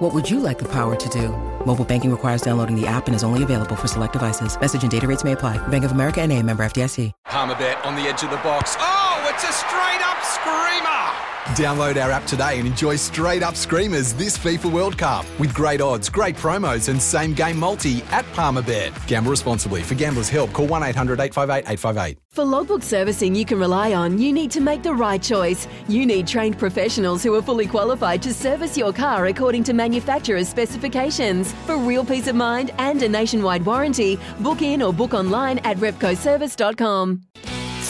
What would you like the power to do? Mobile banking requires downloading the app and is only available for select devices. Message and data rates may apply. Bank of America and a member FDIC. Palmerbet on the edge of the box. Oh, it's a straight up screamer! Download our app today and enjoy straight up screamers this FIFA World Cup with great odds, great promos, and same game multi at Palmerbet. Gamble responsibly. For gamblers' help, call 1 800 858 858. For logbook servicing you can rely on, you need to make the right choice. You need trained professionals who are fully qualified to service your car according to manufacturer's specifications. For real peace of mind and a nationwide warranty, book in or book online at repcoservice.com.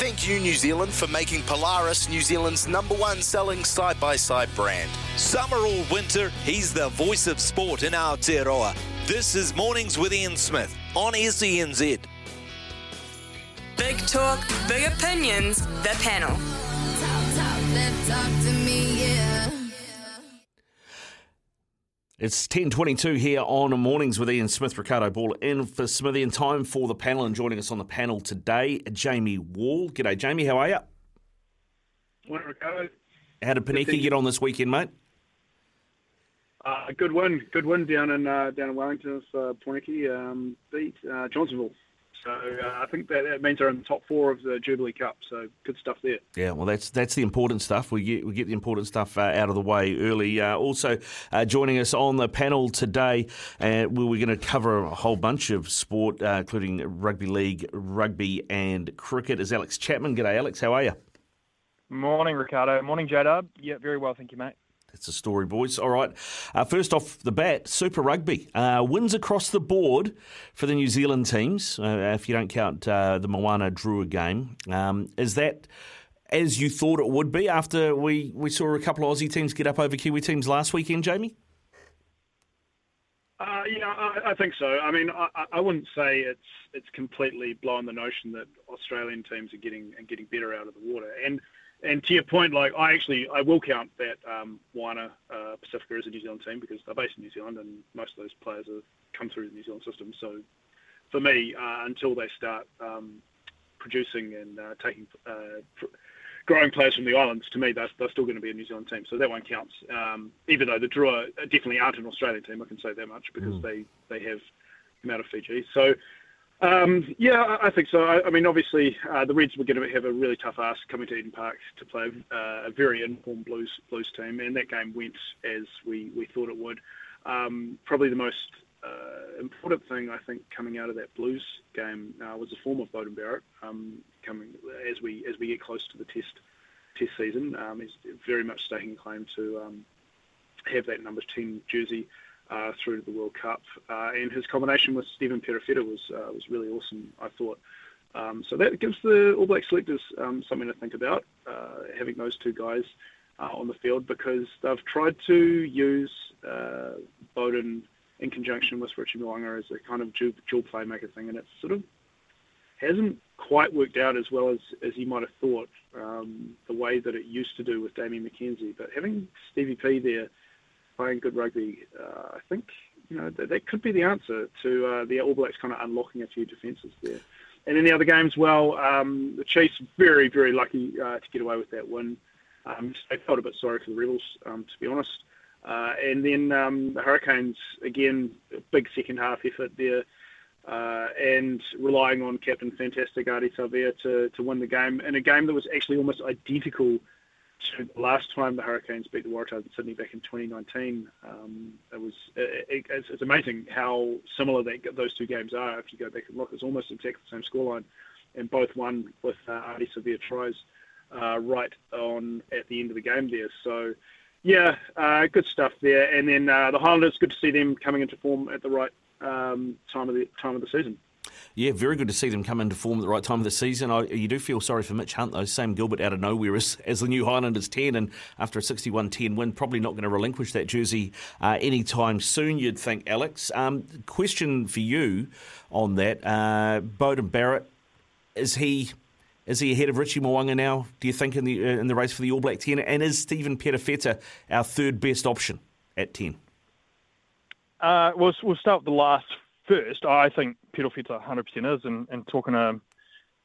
Thank you, New Zealand, for making Polaris New Zealand's number one selling side by side brand. Summer or winter, he's the voice of sport in Aotearoa. This is Mornings with Ian Smith on SENZ. Big talk, big opinions, the panel. It's 10.22 here on Mornings with Ian Smith, Ricardo Ball in for Smithy, and time for the panel. And joining us on the panel today, Jamie Wall. G'day, Jamie. How are you? Morning, Ricardo. How did Poneke get on this weekend, mate? Uh, good win, good win down in uh, down in Wellington. Uh, Poneke um, beat uh, Johnsonville. So uh, I think that, that means they're in the top four of the Jubilee Cup. So good stuff there. Yeah, well, that's that's the important stuff. We get we get the important stuff uh, out of the way early. Uh, also uh, joining us on the panel today, uh, we're going to cover a whole bunch of sport, uh, including rugby league, rugby, and cricket. Is Alex Chapman? G'day, Alex. How are you? Morning, Ricardo. Morning, J Dub. Yeah, very well, thank you, mate. That's a story, boys. All right. Uh, first off the bat, Super Rugby. Uh, wins across the board for the New Zealand teams, uh, if you don't count uh, the Moana Drua game. Um, is that as you thought it would be after we, we saw a couple of Aussie teams get up over Kiwi teams last weekend, Jamie? Uh, yeah, I, I, think so. I mean, I, I, wouldn't say it's it's completely blown the notion that Australian teams are getting and getting better out of the water. And and to your point, like I actually I will count that um, Moana uh, Pasifika as a New Zealand team because they're based in New Zealand and most of those players have come through the New Zealand system. So for me, uh, until they start um, producing and uh, taking uh, pr- growing players from the islands, to me they're, they're still going to be a New Zealand team. So that one counts. Um, even though the Drua definitely aren't an Australian team, I can say that much because mm. they they have come out of Fiji. So um, yeah, I think so. I, I mean, obviously, uh, the Reds were going to have a really tough ask coming to Eden Park to play uh, a very informed Blues Blues team, and that game went as we, we thought it would. Um, probably the most uh, important thing I think coming out of that Blues game uh, was the form of Beauden Barrett. Um, coming as we as we get close to the Test Test season, um, he's very much staking claim to um, have that number ten jersey uh, through to the World Cup. Uh, and his combination with Stephen Perofeta was uh, was really awesome, I thought. Um, so that gives the All Black selectors um, something to think about, uh, having those two guys uh, on the field because they've tried to use uh, Beauden in conjunction with Richie Mo'unga as a kind of dual, dual playmaker thing, and it sort of hasn't quite worked out as well as, as you might have thought, um, the way that it used to do with Damian McKenzie. But having Stevie P there playing good rugby, uh, I think you know that, that, could be the answer to uh, the All Blacks kind of unlocking a few defences there. And in the other games, well, um, the Chiefs very very lucky uh, to get away with that win. Um, they felt a bit sorry for the Rebels, um, to be honest. Uh, and then um, the Hurricanes again, big second half effort there. Uh, and relying on captain fantastic Ardie Savea to, to win the game in a game that was actually almost identical to the last time the Hurricanes beat the Waratahs in Sydney back in 2019. Um, it was it, it, it's, it's, amazing how similar that, those two games are. If you go back and look, it's almost exactly the same scoreline, and both won with uh, Ardie Savea tries uh, right on at the end of the game there. So. Yeah, uh, good stuff there. And then uh, the Highlanders, good to see them coming into form at the right um, time of the time of the season. Yeah, very good to see them come into form at the right time of the season. I, you do feel sorry for Mitch Hunt, though. Sam Gilbert out of nowhere as, as the new Highlanders 10, and after a 61 10 win, probably not going to relinquish that jersey uh, anytime soon, you'd think, Alex. Um, question for you on that uh, Beauden Barrett, is he Is he ahead of Richie Mo'unga now? Do you think in the uh, in the race for the All Black ten? And is Stephen Perofeta our third best option at ten? Uh, we'll, we'll start with the last first. I think Perofeta 100% is. And, and talking to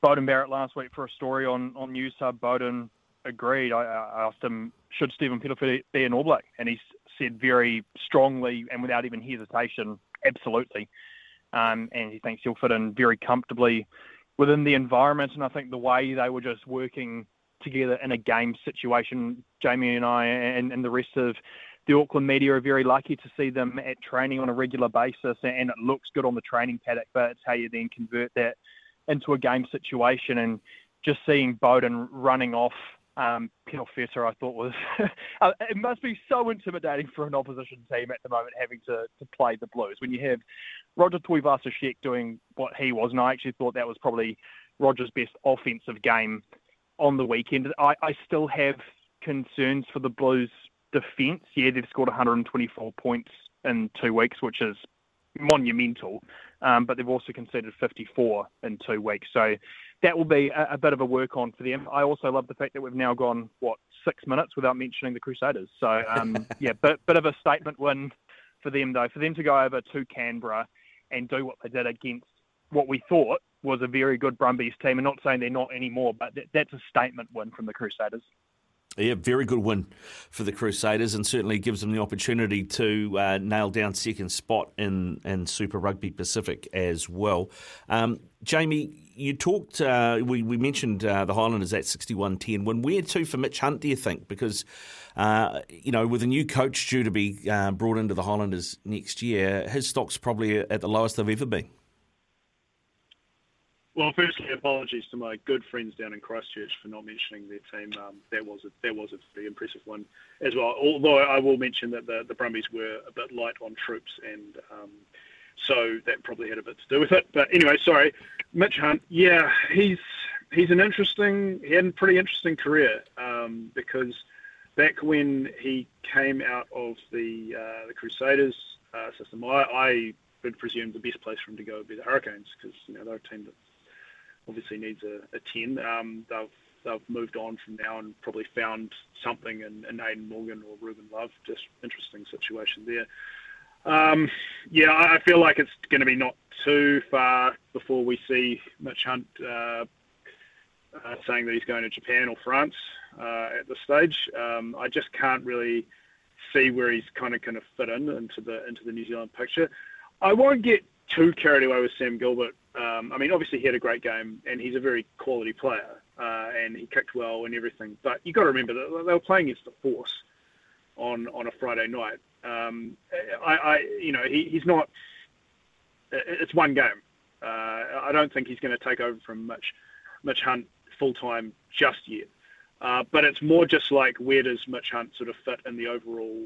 Beauden Barrett last week for a story on on News Hub, Beauden agreed. I, I asked him, should Stephen Perofeta be an All Black? And he said very strongly and without even hesitation, absolutely. Um, and he thinks he'll fit in very comfortably within the environment. And I think the way they were just working together in a game situation, Jamie and I and, and the rest of the Auckland media are very lucky to see them at training on a regular basis, and it looks good on the training paddock. But it's how you then convert that into a game situation, and just seeing Beauden running off um, Perofeta, I thought was uh, it must be so intimidating for an opposition team at the moment having to, to play the Blues when you have Roger Tuivasa-Sheck doing what he was, and I actually thought that was probably Roger's best offensive game on the weekend. I, I still have concerns for the Blues defence. Yeah, they've scored 124 points in two weeks, which is monumental, um, but they've also conceded 54 in two weeks. So that will be a, a, bit of a work on for them. I also love the fact that we've now gone, what, six minutes without mentioning the Crusaders. So, um, yeah, bit, bit of a statement win for them, though, for them to go over to Canberra and do what they did against what we thought was a very good Brumbies team. And not saying they're not anymore, but that, that's a statement win from the Crusaders. Yeah, very good win for the Crusaders, and certainly gives them the opportunity to uh, nail down second spot in, in Super Rugby Pacific as well. Um, Jamie, you talked, uh, we, we mentioned uh, the Highlanders at 61 10. When where to for Mitch Hunt, do you think? Because, uh, you know, with a new coach due to be uh, brought into the Highlanders next year, his stock's probably at the lowest they've ever been. Well, firstly, apologies to my good friends down in Christchurch for not mentioning their team. Um, that was a, that was a very impressive one as well. Although I will mention that the, the Brumbies were a bit light on troops, and um, so that probably had a bit to do with it. But anyway, sorry, Mitch Hunt. Yeah, he's he's an interesting. He had a pretty interesting career um, because back when he came out of the uh, the Crusaders uh, system, I, I would presume the best place for him to go would be the Hurricanes because you know they're a team that obviously needs a, a 10. Um, they've they've moved on from now and probably found something in, in Aidan Morgan or Ruben Love. Just interesting situation there. Um, yeah, I feel like it's going to be not too far before we see Mitch Hunt uh, uh, saying that he's going to Japan or France uh, at this stage. Um, I just can't really see where he's kind of going to fit in into the into the New Zealand picture. I won't get too carried away with Sam Gilbert um, I mean, obviously he had a great game, and he's a very quality player, uh, and he kicked well and everything. But you got to remember that they were playing against the Force on on a Friday night. Um, I, I, you know, he, he's not. It's one game. Uh, I don't think he's going to take over from Mitch Mitch Hunt full time just yet. Uh, but it's more just like where does Mitch Hunt sort of fit in the overall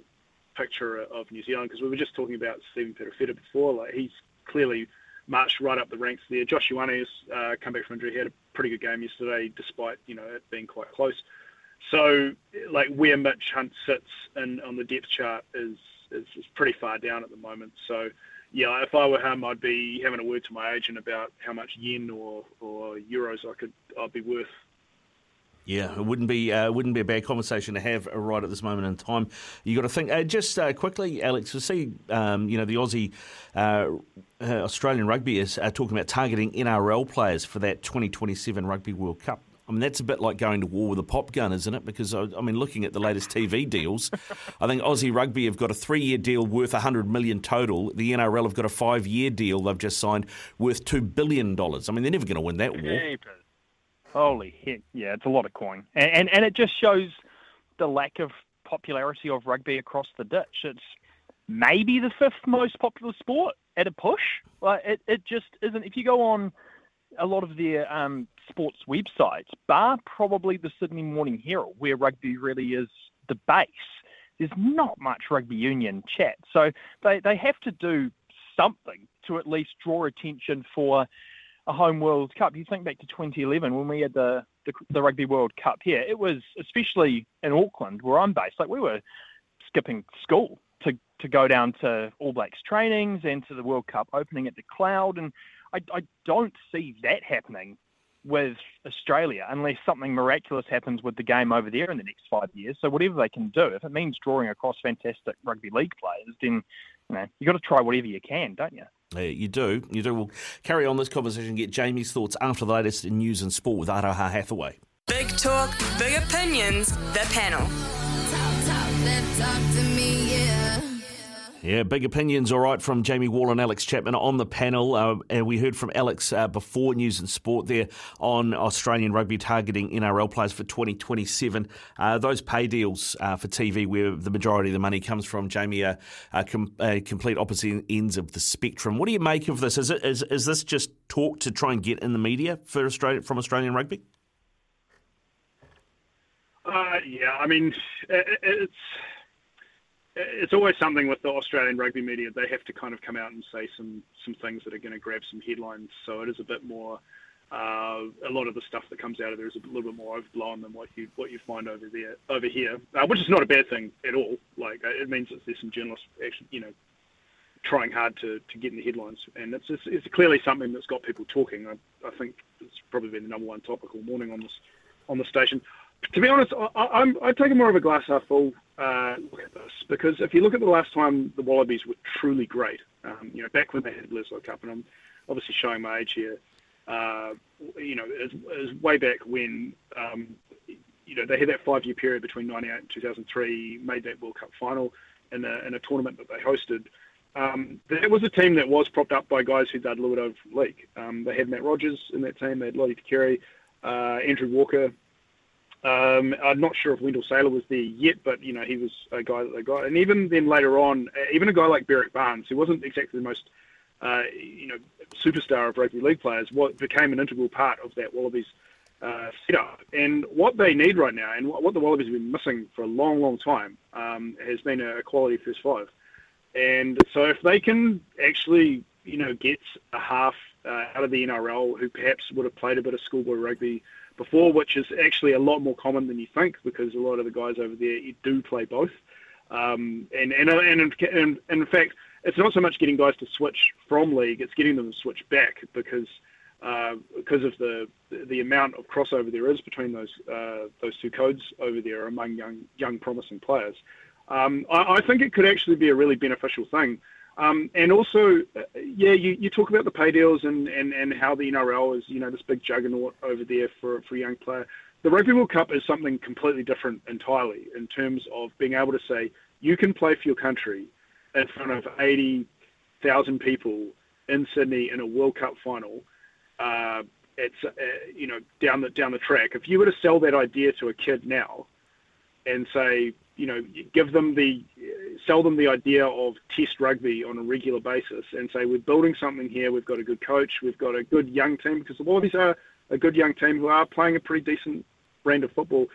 picture of New Zealand? Because we were just talking about Stephen Perofeta before. Like he's clearly marched right up the ranks there. Josh Ioane has uh, come back from injury. He had a pretty good game yesterday, despite you know it being quite close. So, like where Mitch Hunt sits in on the depth chart is, is is pretty far down at the moment. So, yeah, if I were him, I'd be having a word to my agent about how much yen or, or euros I could I'd be worth yeah, it wouldn't be uh, wouldn't be a bad conversation to have right at this moment in time. You got to think uh, just uh, quickly, Alex. To see, um, you know, the Aussie uh, uh, Australian rugby is uh, talking about targeting NRL players for that 2027 Rugby World Cup. I mean, that's a bit like going to war with a pop gun, isn't it? Because, I mean, looking at the latest TV deals, I think Aussie Rugby have got a three year deal worth 100 million total. The NRL have got a five year deal they've just signed worth $2 billion. I mean, they're never going to win that war. Holy heck, yeah, it's a lot of coin, and, and and it just shows the lack of popularity of rugby across the ditch. It's maybe the fifth most popular sport at a push. Like it, it just isn't. If you go on a lot of their um, sports websites, bar probably the Sydney Morning Herald, where rugby really is the base, there's not much rugby union chat. So they, they have to do something to at least draw attention for a home World Cup. You think back to 2011 when we had the, the, the Rugby World Cup here. It was especially in Auckland where I'm based. Like we were skipping school to to go down to All Blacks trainings and to the World Cup opening at the Cloud, and I, I don't see that happening with Australia unless something miraculous happens with the game over there in the next five years. So whatever they can do, if it means drawing across fantastic rugby league players, then you know you got to try whatever you can, don't you? Yeah, you do. You do. We'll carry on this conversation. Get Jamie's thoughts after the latest in news and sport with Aroha Hathaway. Big talk, big opinions. The panel. Talk, talk, talk me, yeah. Yeah, big opinions, all right, from Jamie Wall and Alex Chapman on the panel. Uh, and we heard from Alex uh, before News and Sport there on Australian rugby targeting NRL players for 2027. Uh, those pay deals uh, for TV, where the majority of the money comes from, Jamie, are, are com- complete opposite ends of the spectrum. What do you make of this? Is, it, is, is this just talk to try and get in the media for Australia, from Australian rugby? Uh, yeah, I mean, it, it's it's always something with the Australian rugby media. They have to kind of come out and say some some things that are going to grab some headlines. So it is a bit more. Uh, a lot of the stuff that comes out of there is a little bit more overblown than what you what you find over there over here, uh, which is not a bad thing at all. Like uh, it means that there's some journalists actually, you know, trying hard to, to get in the headlines, and it's, it's, it's clearly something that's got people talking. I, I think it's probably been the number one topic all morning on this on the station to be honest, I, I'm I take more of a glass half full uh, look at this because if you look at the last time the Wallabies were truly great, um, you know, back when they had Bledisloe Cup, and I'm obviously showing my age here. Uh, you know, it was, way back when um, you know they had that five-year period between '98 and 2003, made that World Cup final in a, in a tournament that they hosted. Um, that was a team that was propped up by guys who'd a little bit of league. Um, they had Matt Rogers in that team. They had Lote Tuqiri, uh, Andrew Walker, um, I'm not sure if Wendell Sailor was there yet, but you know he was a guy that they got. And even then later on, even a guy like Berrick Barnes, who wasn't exactly the most uh, you know superstar of rugby league players, what became an integral part of that Wallabies uh, setup. And what they need right now, and what, the Wallabies have been missing for a long, long time, um, has been a quality first five. And so if they can actually you know get a half uh, out of the NRL who perhaps would have played a bit of schoolboy rugby before, which is actually a lot more common than you think because a lot of the guys over there do play both. Um, and, and, and, and, and in fact, it's not so much getting guys to switch from league; it's getting them to switch back because uh, because of the the amount of crossover there is between those uh, those two codes over there among young young promising players. Um, I, I, think it could actually be a really beneficial thing. Um, and also, uh, yeah, you, talk about the pay deals and, how the NRL is, you know, this big juggernaut over there for, for a young player. The Rugby World Cup is something completely different entirely in terms of being able to say you can play for your country in front of 80,000 people in Sydney in a World Cup final. Uh, it's uh, you know down the down the track. If you were to sell that idea to a kid now, and say you know, give them the, sell them the idea of test rugby on a regular basis and say, we're building something here, we've got a good coach, we've got a good young team, because the Wallabies are a good young team who are playing a pretty decent brand of football.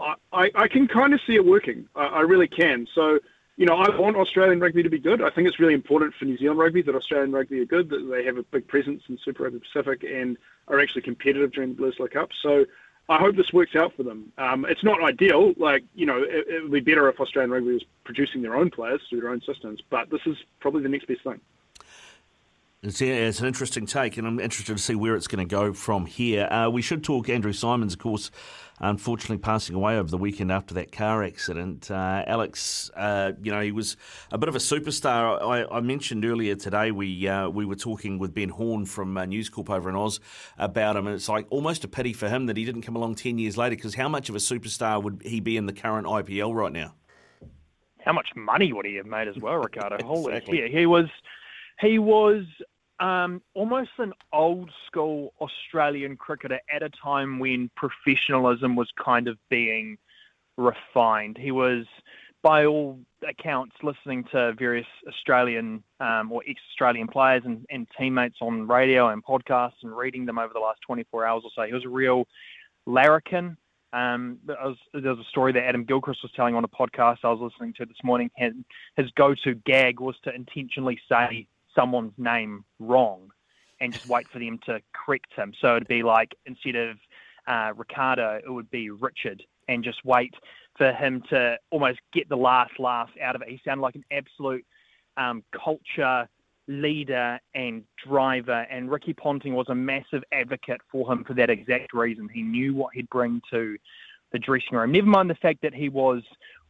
I, I, can kind of see it working. I, I really can. So, you know, I want Australian rugby to be good. I think it's really important for New Zealand rugby that Australian rugby are good, that they have a big presence in Super Rugby Pacific and are actually competitive during the Bledisloe Cup. So I hope this works out for them. Um, it's not ideal. Like, you know, it, it, would be better if Australian rugby was producing their own players through their own systems, but this is probably the next best thing. It's, it's an interesting take, and I'm interested to see where it's going to go from here. Uh, we should talk Andrew Symonds, of course, unfortunately passing away over the weekend after that car accident. Uh, Alex, uh, you know, he was a bit of a superstar. I, I mentioned earlier today we uh, we were talking with Ben Horne from uh, News Corp over in Oz about him, and it's like almost a pity for him that he didn't come along 10 years later because how much of a superstar would he be in the current IPL right now? How much money would he have made as well, Ricardo? Holy, yeah, he was he was um, almost an old school Australian cricketer at a time when professionalism was kind of being refined. He was, by all accounts, listening to various Australian um, or ex Australian players and, and, teammates on radio and podcasts and reading them over the last 24 hours or so. He was a real larrikin. Um, there, was, a story that Adam Gilchrist was telling on a podcast I was listening to this morning. His, his go to gag was to intentionally say someone's name wrong and just wait for them to correct him. So it'd be like instead of uh, Ricardo, it would be Richard, and just wait for him to almost get the last laugh out of it. He sounded like an absolute um, culture leader and driver, and Ricky Ponting was a massive advocate for him for that exact reason. He knew what he'd bring to the dressing room. Never mind the fact that he was,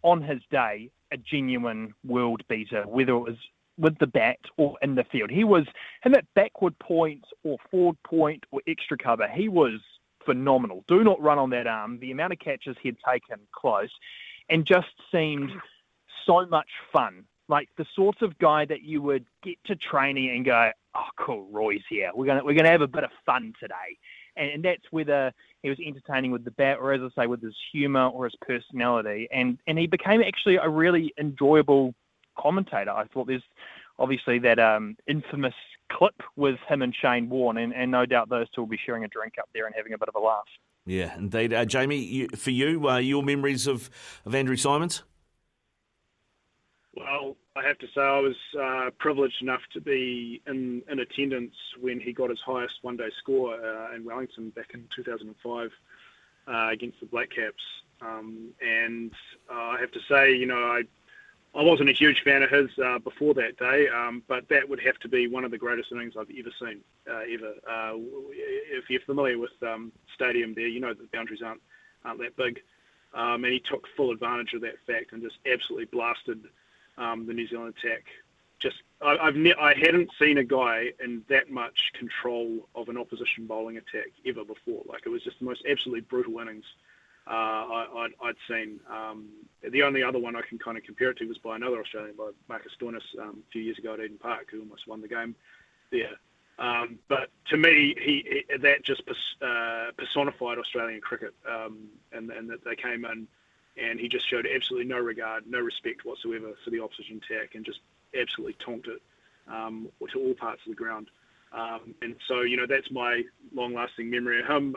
on his day, a genuine world beater, whether it was with the bat or in the field. He was, him at backward point or forward point or extra cover, he was phenomenal. Do not run on that arm. The amount of catches he had taken close and just seemed so much fun. Like the sort of guy that you would get to training and go, "Oh, cool, Roy's here. We're gonna we're gonna have a bit of fun today," and, and that's whether he was entertaining with the bat or, as I say, with his humour or his personality. And and he became actually a really enjoyable commentator. I thought there's obviously that um, infamous clip with him and Shane Warne, and, and no doubt those two will be sharing a drink up there and having a bit of a laugh. Yeah, indeed. Uh, Jamie, you, for you, uh, your memories of, of Andrew Symonds? Well, I have to say I was uh, privileged enough to be in, in attendance when he got his highest one-day score uh, in Wellington back in 2005 uh, against the Black Caps. Um, and uh, I have to say, you know, I I wasn't a huge fan of his uh, before that day, um, but that would have to be one of the greatest innings I've ever seen, uh, ever. Uh, if you're familiar with um, Stadium there, you know that the boundaries aren't, aren't that big. Um, and he took full advantage of that fact and just absolutely blasted um, the New Zealand attack. Just I, I've ne- I hadn't seen a guy in that much control of an opposition bowling attack ever before. Like it was just the most absolutely brutal innings I, would seen. Um, the only other one I can kind of compare it to was by another Australian, by Marcus Stoinis, um, a few years ago at Eden Park, who almost won the game there. Um, but to me, he, he that just uh, personified Australian cricket, um, and, and that they came in, and he just showed absolutely no regard, no respect whatsoever for the opposition attack, and just absolutely tonked it um, to all parts of the ground. Um, and so, you know, that's my long-lasting memory of him.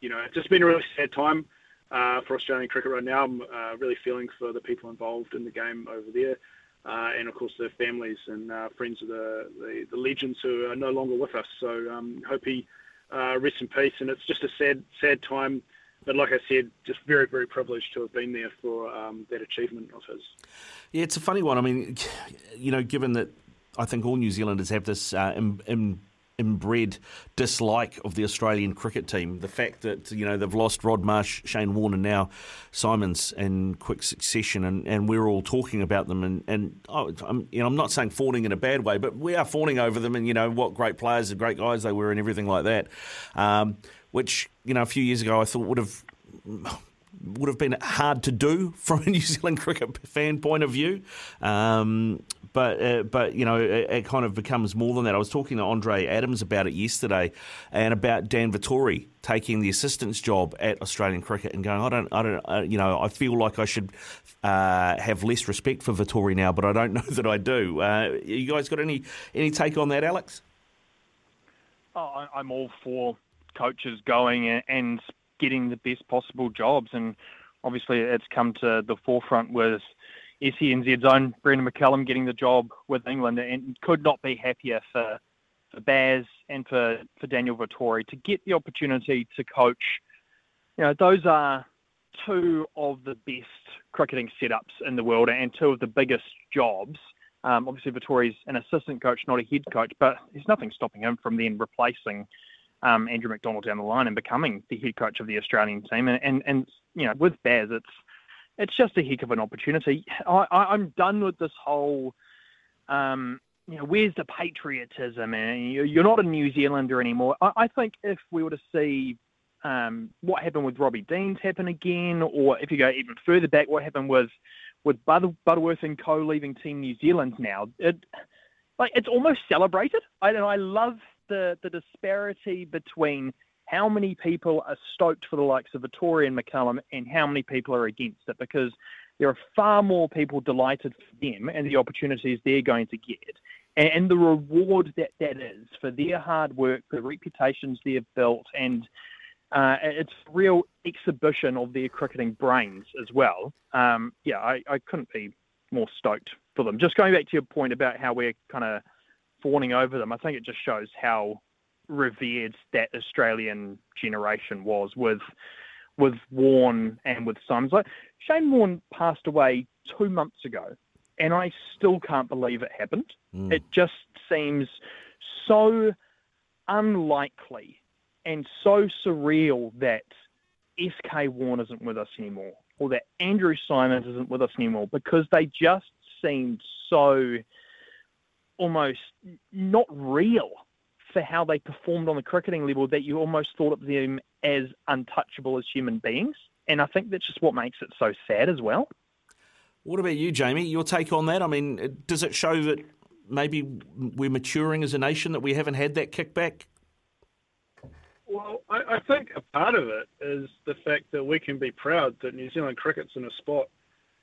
You know, it's just been a really sad time uh, for Australian cricket right now. I'm uh, really feeling for the people involved in the game over there, uh, and of course their families and uh, friends of the, the, the legends who are no longer with us. So um, hope he uh, rests in peace. And it's just a sad sad time. But like I said, just very, very privileged to have been there for um, that achievement of his. Yeah, it's a funny one. I mean, you know, given that I think all New Zealanders have this uh, inbred dislike of the Australian cricket team. The fact that you know they've lost Rod Marsh, Shane Warner, now Symonds in quick succession, and, and we're all talking about them. And and I'm you know I'm not saying fawning in a bad way, but we are fawning over them, and you know what great players and great guys they were, and everything like that. Um, which you know a few years ago I thought would have would have been hard to do from a New Zealand cricket fan point of view. Um, but uh, but you know it, it, kind of becomes more than that. I was talking to Andre Adams about it yesterday, and about Dan Vettori taking the assistant's job at Australian cricket and going, I don't, I don't, uh, you know, I feel like I should uh, have less respect for Vettori now, but I don't know that I do. Uh, you guys got any any take on that, Alex? Oh, I'm all for coaches going and getting the best possible jobs, and obviously it's come to the forefront with SENZ's own Brendon McCullum getting the job with England and could not be happier for, for Baz and for, for Daniel Vettori to get the opportunity to coach. You know, those are two of the best cricketing setups in the world and two of the biggest jobs. Um, obviously, Vettori's an assistant coach, not a head coach, but there's nothing stopping him from then replacing um, Andrew McDonald down the line and becoming the head coach of the Australian team. And, and, and you know, with Baz, it's it's just a heck of an opportunity. I, I, am done with this whole, um, you know, where's the patriotism? And you're not a New Zealander anymore. I, I think if we were to see um, what happened with Robbie Deans happen again, or if you go even further back, what happened with with Butter, Butterworth and co leaving Team New Zealand now, it like it's almost celebrated. I and I love the the disparity between how many people are stoked for the likes of Vettori and McCullum and how many people are against it because there are far more people delighted for them and the opportunities they're going to get and, and the reward that that is for their hard work, the reputations they've built, and uh, it's real exhibition of their cricketing brains as well. Um, yeah, I, I couldn't be more stoked for them. Just going back to your point about how we're kind of fawning over them, I think it just shows how revered that Australian generation was with with Warne and with Symonds. Like Shane Warne passed away two months ago, and I still can't believe it happened. Mm. It just seems so unlikely and so surreal that SK Warne isn't with us anymore, or that Andrew Symonds isn't with us anymore, because they just seemed so almost not real for how they performed on the cricketing level that you almost thought of them as untouchable as human beings. And I think that's just what makes it so sad as well. What about you, Jamie? Your take on that? I mean, does it show that maybe we're maturing as a nation that we haven't had that kickback? Well, I, I think a part of it is the fact that we can be proud that New Zealand cricket's in a spot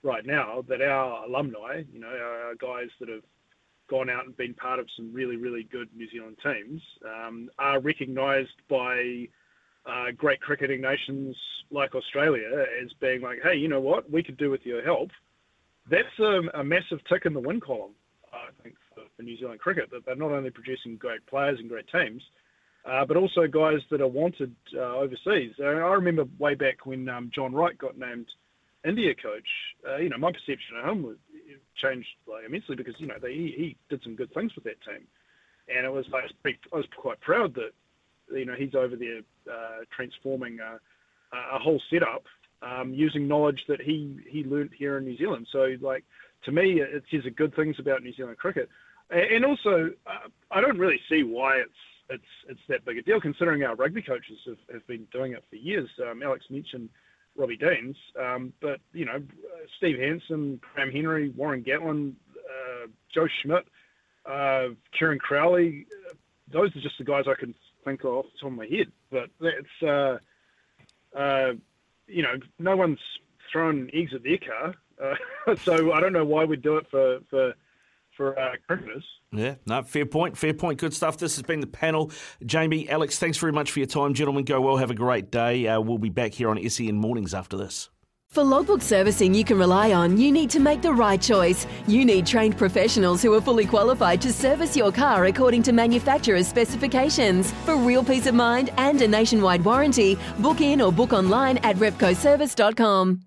right now that our alumni, you know, our, our guys that have gone out and been part of some really, really good New Zealand teams, um, are recognised by uh, great cricketing nations like Australia as being like, hey, you know what, we could do with your help. That's a, a massive tick in the win column, I think, for, for New Zealand cricket, that they're not only producing great players and great teams, uh, but also guys that are wanted uh, overseas. I remember way back when um, John Wright got named India coach. Uh, you know, my perception of him was changed like immensely because you know they, he, he did some good things with that team, and it was like I was quite proud that you know he's over there uh, transforming a, a whole setup um, using knowledge that he he learned here in New Zealand. So like to me, it says good things about New Zealand cricket, and also uh, I don't really see why it's it's it's that big a deal considering our rugby coaches have, have been doing it for years. Um, Alex mentioned Robbie Deans, um, but you know Steve Hansen, Graham Henry, Warren Gatland, uh, Joe Schmidt, uh, Kieran Crowley. Uh, those are just the guys I can think of off the top of my head. But that's uh, uh, you know no one's thrown eggs at their car, uh, so I don't know why we'd do it for for for uh, cricketers. Yeah, no, fair point, fair point. Good stuff. This has been the panel. Jamie, Alex, thanks very much for your time, gentlemen. Go well, have a great day. Uh, we'll be back here on SEN Mornings after this. For logbook servicing you can rely on, you need to make the right choice. You need trained professionals who are fully qualified to service your car according to manufacturer's specifications. For real peace of mind and a nationwide warranty, book in or book online at repcoservice.com.